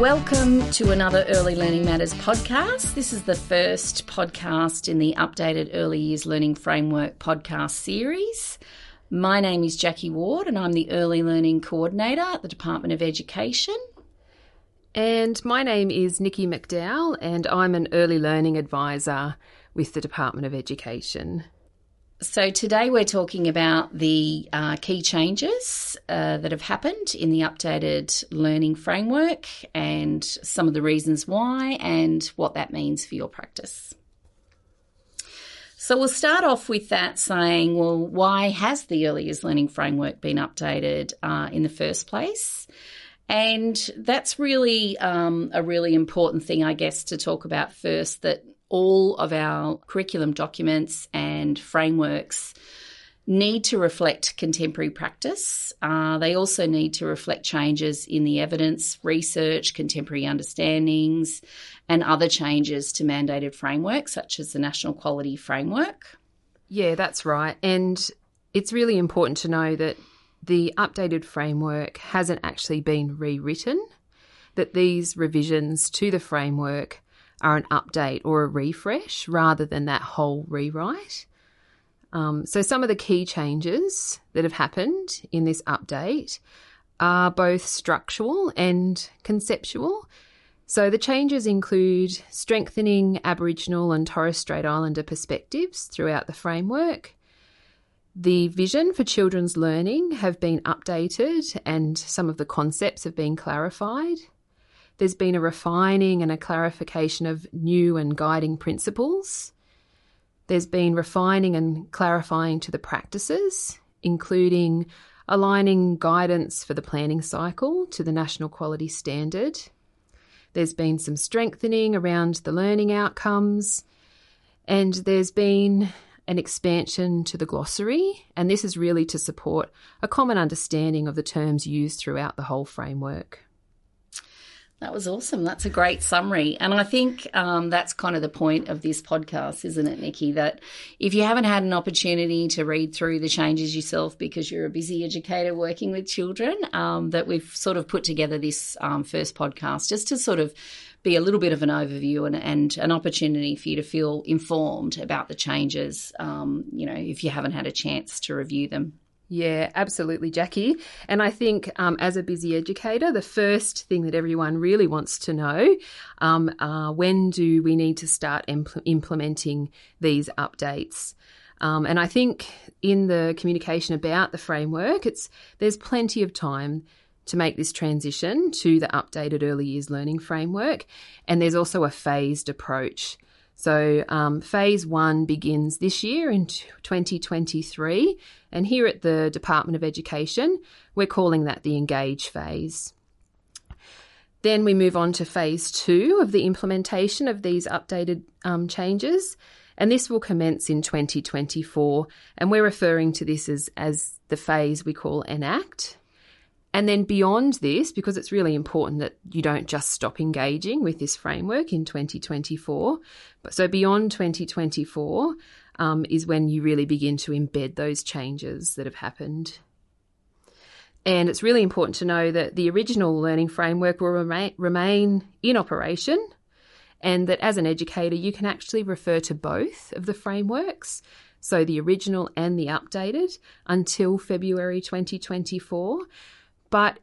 Welcome to another Early Learning Matters podcast. This is the first podcast in the updated Early Years Learning Framework podcast series. My name is Jackie Ward, and I'm the Early Learning Coordinator at the Department of Education. And my name is Nikki McDowell, and I'm an Early Learning Advisor with the Department of Education. So, today we're talking about the uh, key changes uh, that have happened in the updated learning framework and some of the reasons why and what that means for your practice. So, we'll start off with that saying, well, why has the early years learning framework been updated uh, in the first place? And that's really um, a really important thing, I guess, to talk about first that all of our curriculum documents and frameworks need to reflect contemporary practice. Uh, they also need to reflect changes in the evidence, research, contemporary understandings, and other changes to mandated frameworks, such as the National Quality Framework. Yeah, that's right. And it's really important to know that the updated framework hasn't actually been rewritten, that these revisions to the framework are an update or a refresh rather than that whole rewrite. Um, so, some of the key changes that have happened in this update are both structural and conceptual. So, the changes include strengthening Aboriginal and Torres Strait Islander perspectives throughout the framework. The vision for children's learning have been updated and some of the concepts have been clarified. There's been a refining and a clarification of new and guiding principles. There's been refining and clarifying to the practices, including aligning guidance for the planning cycle to the National Quality Standard. There's been some strengthening around the learning outcomes, and there's been an expansion to the glossary, and this is really to support a common understanding of the terms used throughout the whole framework. That was awesome. That's a great summary. And I think um, that's kind of the point of this podcast, isn't it, Nikki? That if you haven't had an opportunity to read through the changes yourself because you're a busy educator working with children, um, that we've sort of put together this um, first podcast just to sort of be a little bit of an overview and, and an opportunity for you to feel informed about the changes, um, you know, if you haven't had a chance to review them. Yeah, absolutely, Jackie. And I think um, as a busy educator, the first thing that everyone really wants to know um, uh, when do we need to start impl- implementing these updates? Um, and I think in the communication about the framework, it's there's plenty of time to make this transition to the updated early years learning framework, and there's also a phased approach. So, um, phase one begins this year in 2023. And here at the Department of Education, we're calling that the engage phase. Then we move on to phase two of the implementation of these updated um, changes. And this will commence in 2024. And we're referring to this as, as the phase we call enact. And then beyond this, because it's really important that you don't just stop engaging with this framework in 2024. But so beyond 2024 um, is when you really begin to embed those changes that have happened. And it's really important to know that the original learning framework will remain, remain in operation and that as an educator, you can actually refer to both of the frameworks so the original and the updated until February 2024. But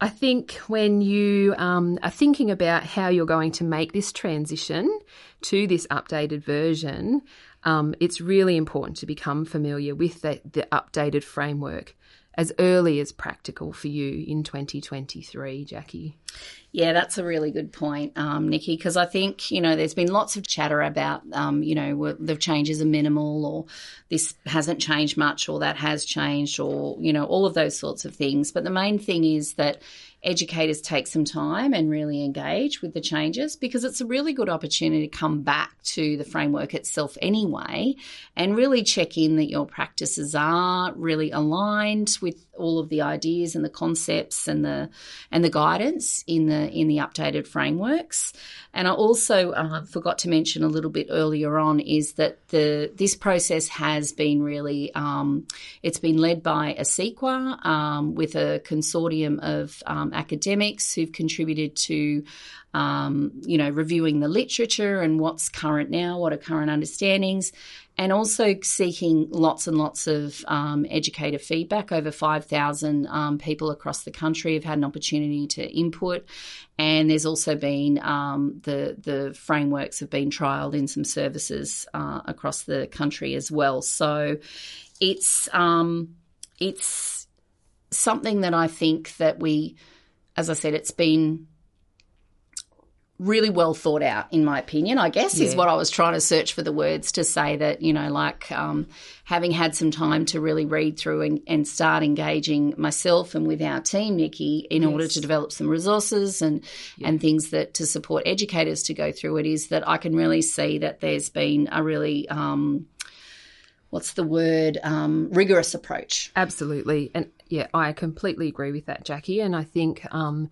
I think when you um, are thinking about how you're going to make this transition to this updated version, um, it's really important to become familiar with the, the updated framework as early as practical for you in 2023, Jackie. Yeah, that's a really good point, um, Nikki, because I think, you know, there's been lots of chatter about, um, you know, the changes are minimal or this hasn't changed much or that has changed or, you know, all of those sorts of things. But the main thing is that educators take some time and really engage with the changes because it's a really good opportunity to come back to the framework itself anyway and really check in that your practices are really aligned with all of the ideas and the concepts and the and the guidance in the in the updated frameworks. And I also uh, forgot to mention a little bit earlier on is that the this process has been really um, it's been led by ACECQA um, with a consortium of um, academics who've contributed to um, you know, reviewing the literature and what's current now, what are current understandings, and also seeking lots and lots of um, educator feedback. Over 5,000 um, people across the country have had an opportunity to input, and there's also been um, the the frameworks have been trialled in some services uh, across the country as well. So it's um, it's something that I think that we, as I said, it's been really well thought out, in my opinion, I guess, yeah. is what I was trying to search for the words to say that, you know, like um, having had some time to really read through and, and, start engaging myself and with our team, Nikki, in yes. order to develop some resources and, yeah. and things that to support educators to go through it, is that I can really see that there's been a really, um, what's the word, um, rigorous approach. Absolutely. And yeah, I completely agree with that, Jackie. And I think, um,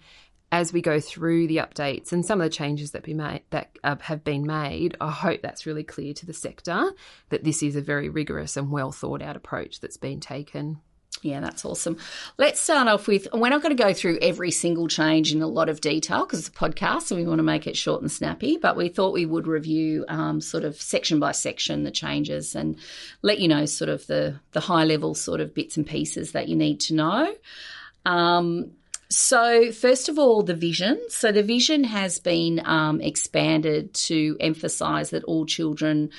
as we go through the updates and some of the changes that be made that uh, have been made, I hope that's really clear to the sector that this is a very rigorous and well thought out approach that's been taken. Yeah, that's awesome. Let's start off with we're not going to go through every single change in a lot of detail because it's a podcast and we want to make it short and snappy. But we thought we would review um, sort of section by section the changes and let you know sort of the the high level sort of bits and pieces that you need to know. Um, so, first of all, the vision. So, the vision has been um, expanded to emphasise that all children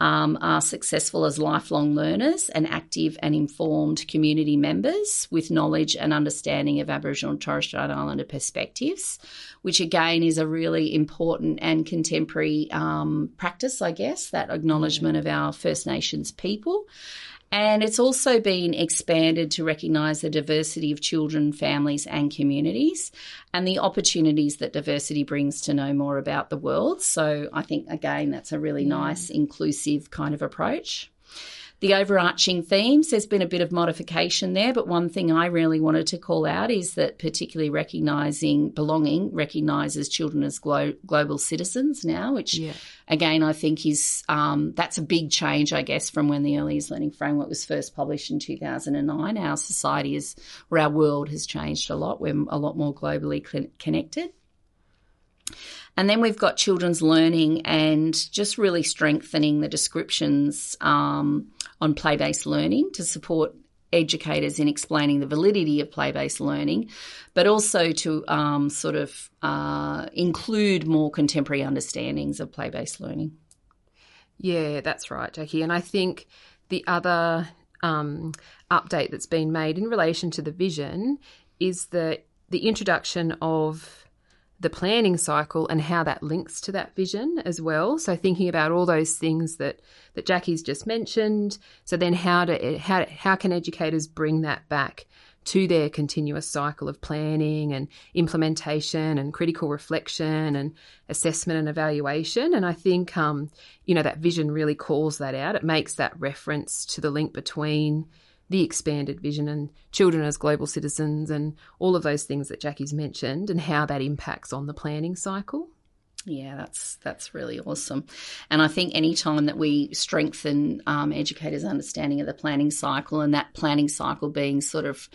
um, are successful as lifelong learners and active and informed community members with knowledge and understanding of Aboriginal and Torres Strait Islander perspectives, which again is a really important and contemporary um, practice, I guess, that acknowledgement of our First Nations people. And it's also been expanded to recognise the diversity of children, families, and communities, and the opportunities that diversity brings to know more about the world. So I think, again, that's a really nice, inclusive kind of approach the overarching themes, there's been a bit of modification there, but one thing I really wanted to call out is that particularly recognising belonging recognises children as glo- global citizens now, which yeah. again I think is um, that's a big change, I guess, from when the Early Years Learning Framework was first published in 2009. Our society is, or our world has changed a lot. We're a lot more globally connected. And then we've got children's learning and just really strengthening the descriptions um, on play based learning to support educators in explaining the validity of play based learning, but also to um, sort of uh, include more contemporary understandings of play based learning. Yeah, that's right, Jackie. And I think the other um, update that's been made in relation to the vision is the the introduction of the planning cycle and how that links to that vision as well. So thinking about all those things that that Jackie's just mentioned. So then how do how how can educators bring that back to their continuous cycle of planning and implementation and critical reflection and assessment and evaluation. And I think, um, you know, that vision really calls that out. It makes that reference to the link between the expanded vision and children as global citizens and all of those things that Jackie's mentioned and how that impacts on the planning cycle. Yeah, that's that's really awesome, and I think any time that we strengthen um, educators' understanding of the planning cycle and that planning cycle being sort of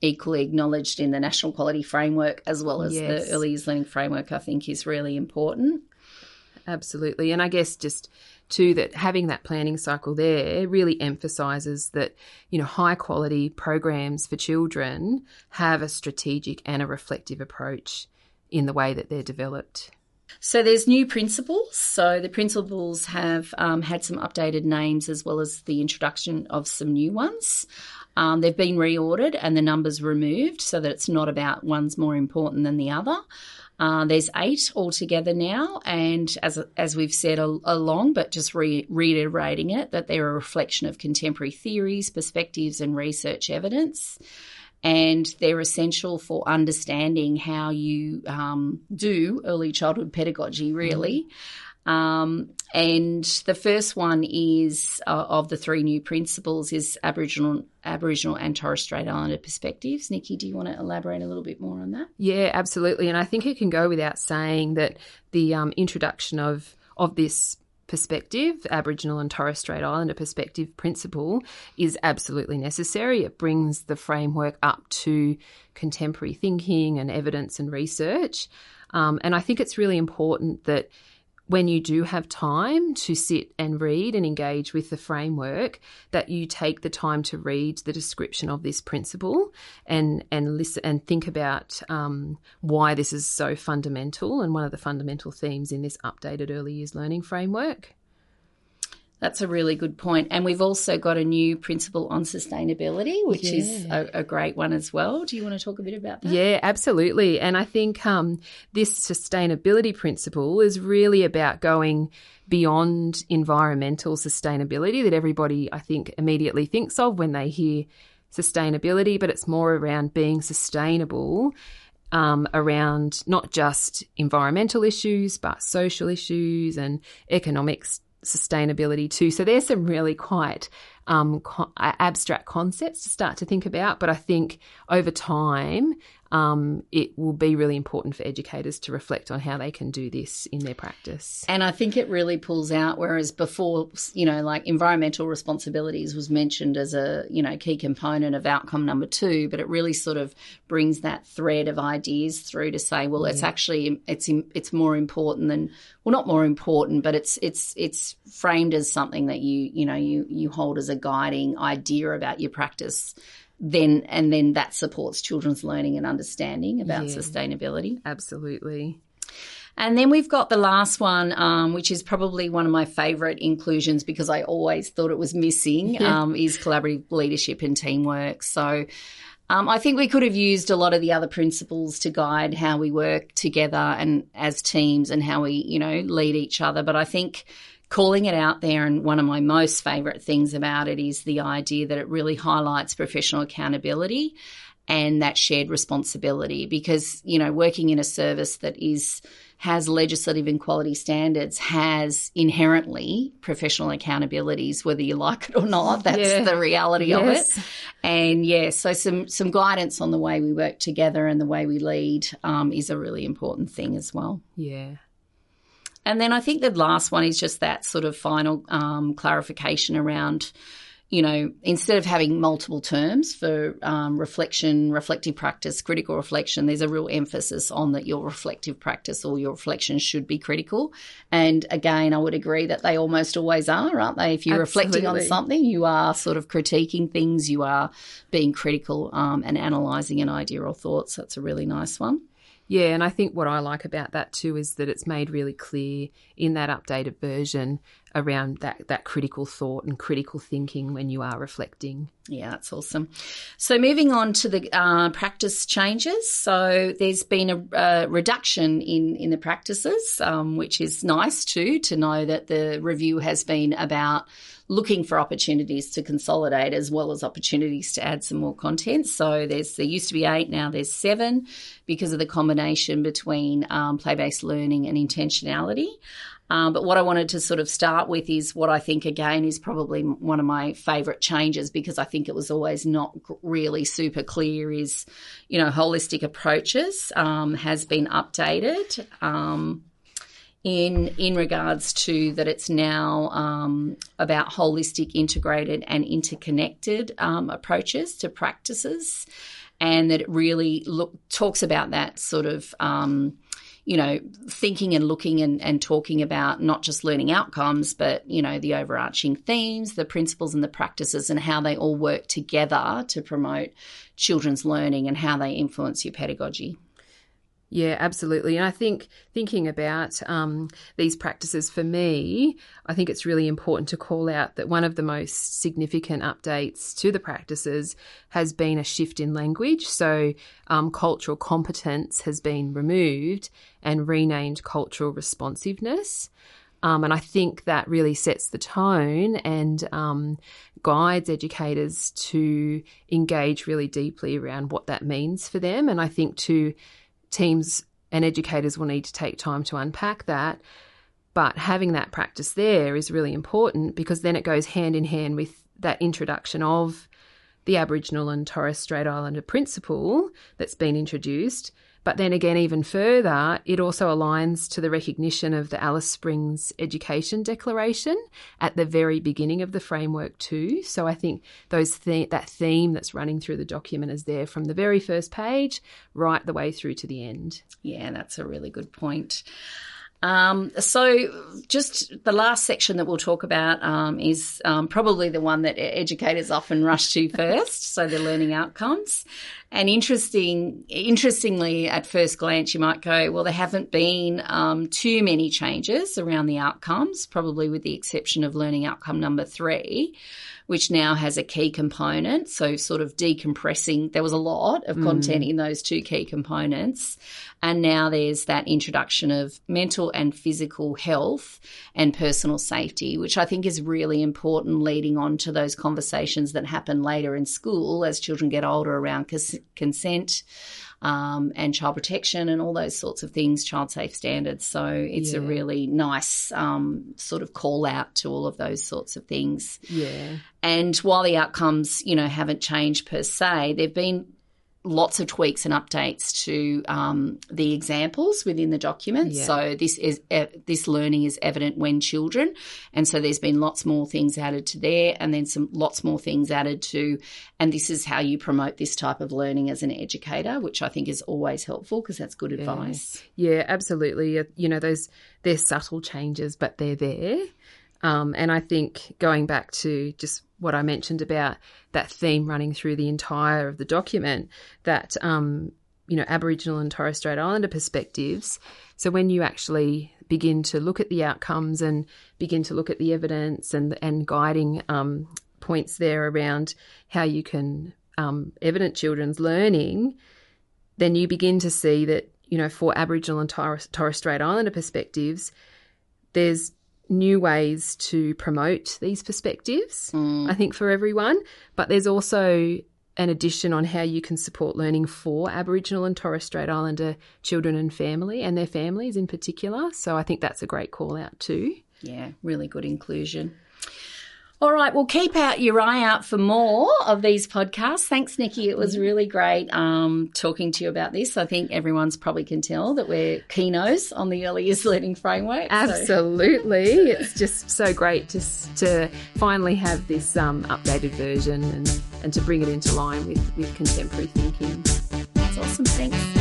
equally acknowledged in the National Quality Framework as well as yes. the Early Years Learning Framework, I think is really important. Absolutely, and I guess just too that having that planning cycle there really emphasizes that you know high quality programs for children have a strategic and a reflective approach in the way that they're developed so there's new principles. So the principles have um, had some updated names as well as the introduction of some new ones. Um, they've been reordered and the numbers removed so that it's not about one's more important than the other. Uh, there's eight altogether now, and as as we've said along, but just re- reiterating it, that they're a reflection of contemporary theories, perspectives, and research evidence, and they're essential for understanding how you um, do early childhood pedagogy, really. Mm-hmm. Um, and the first one is uh, of the three new principles is Aboriginal, Aboriginal and Torres Strait Islander perspectives. Nikki, do you want to elaborate a little bit more on that? Yeah, absolutely. And I think it can go without saying that the um, introduction of of this perspective, Aboriginal and Torres Strait Islander perspective principle, is absolutely necessary. It brings the framework up to contemporary thinking and evidence and research. Um, and I think it's really important that when you do have time to sit and read and engage with the framework, that you take the time to read the description of this principle and and listen and think about um, why this is so fundamental and one of the fundamental themes in this updated early years learning framework. That's a really good point. And we've also got a new principle on sustainability, which yeah. is a, a, great one as well. Do you want to talk a bit about that? Yeah, absolutely. And I think um, this sustainability principle is really about going beyond environmental sustainability that everybody, I think, immediately thinks of when they hear sustainability, but it's more around being sustainable um, around not just environmental issues, but social issues and economics sustainability too. So there's some really quite um, co- abstract concepts to start to think about, but I think over time um, it will be really important for educators to reflect on how they can do this in their practice. And I think it really pulls out, whereas before, you know, like environmental responsibilities was mentioned as a, you know, key component of outcome number two, but it really sort of brings that thread of ideas through to say, well, yeah. it's actually, it's, it's more important than, well, not more important, but it's, it's, it's framed as something that you, you know, you, you hold as a guiding idea about your practice then and then that supports children's learning and understanding about yeah, sustainability. Absolutely. And then we've got the last one, um, which is probably one of my favourite inclusions because I always thought it was missing, um, is collaborative leadership and teamwork. So um, I think we could have used a lot of the other principles to guide how we work together and as teams and how we, you know, lead each other. But I think calling it out there. And one of my most favourite things about it is the idea that it really highlights professional accountability and that shared responsibility because, you know, working in a service that is has legislative and quality standards has inherently professional accountabilities, whether you like it or not. That's yeah. the reality yes. of it. And yeah, so some some guidance on the way we work together and the way we lead um, is a really important thing as well. Yeah, and then I think the last one is just that sort of final um, clarification around, you know, instead of having multiple terms for um, reflection, reflective practice, critical reflection, there's a real emphasis on that your reflective practice or your reflection should be critical. And again, I would agree that they almost always are, aren't they? If you're Absolutely. reflecting on something, you are sort of critiquing things, you are being critical um, and analysing an idea or thought. So that's a really nice one. Yeah, and I think what I like about that too is that it's made really clear in that updated version around that that critical thought and critical thinking when you are reflecting. Yeah, that's awesome. So moving on to the uh, practice changes. So there's been a, reduction in in the practices, um, which is nice too to know that the review has been about looking for opportunities to consolidate as well as opportunities to add some more content. So there's there used to be eight, now there's seven because of the combination between um, play based learning and intentionality. Um, but what I wanted to sort of start with is what I think again is probably one of my favourite changes because I think it was always not really super clear. Is you know holistic approaches um, has been updated. Um, in in regards to that it's now um, about holistic, integrated, and interconnected um, approaches to practices, and that it really look, talks about that sort of. Um, you know, thinking and looking and, and talking about not just learning outcomes, but, you know, the overarching themes, the principles and the practices and how they all work together to promote children's learning and how they influence your pedagogy. Yeah, absolutely. And I think thinking about um, these practices for me, I think it's really important to call out that one of the most significant updates to the practices has been a shift in language. So, um, cultural competence has been removed and renamed cultural responsiveness. Um, and I think that really sets the tone and um, guides educators to engage really deeply around what that means for them. And I think to teams and educators will need to take time to unpack that. But having that practice there is really important because then it goes hand in hand with that introduction of the Aboriginal and Torres Strait Islander principle that's been introduced. But then again, even further, it also aligns to the recognition of the Alice Springs Education Declaration at the very beginning of the framework too. So I think those th- that theme that's running through the document is there from the very first page right the way through to the end. Yeah, that's a really good point. Um, so, just the last section that we'll talk about um, is um, probably the one that educators often rush to first. so, the learning outcomes. And interesting, interestingly, at first glance, you might go, well, there haven't been um, too many changes around the outcomes, probably with the exception of learning outcome number three which now has a key component. So, sort of decompressing, there was a lot of content mm. in those two key components. And now there's that introduction of mental and physical health and personal safety, which I think is really important leading on to those conversations that happen later in school as children get older around consent um, and child protection and all those sorts of things, child safe standards. So it's yeah. a really nice um, sort of call out to all of those sorts of things. Yeah. And while the outcomes, you know, haven't changed per se, they've been lots of tweaks and updates to um, the examples within the document. Yeah. So this is uh, this learning is evident when children, and so there's been lots more things added to there, and then some lots more things added to, and this is how you promote this type of learning as an educator, which I think is always helpful because that's good advice. Yeah, absolutely. You know, those they're subtle changes, but they're there. Um, and I think going back to just what I mentioned about that theme running through the entire of the document, that um, you know Aboriginal and Torres Strait Islander perspectives. So when you actually begin to look at the outcomes and begin to look at the evidence and and guiding um, points there around how you can um, evident children's learning, then you begin to see that you know for Aboriginal and Torres Strait Islander perspectives, there's new ways to promote these perspectives, mm. I think, for everyone. But there's also an addition on how you can support learning for Aboriginal and Torres Strait Islander children and family and their families in particular. So I think that's a great call out too. Yeah, really good inclusion. All right, well, keep out your eye out for more of these podcasts. Thanks, Nikki. It was mm-hmm. really great um, talking to you about this. I think everyone's probably can tell that we're keenos on the early years learning framework. Absolutely, so. it's just so great to to finally have this um, updated version and and to bring it into line with with contemporary thinking. That's awesome. Thanks.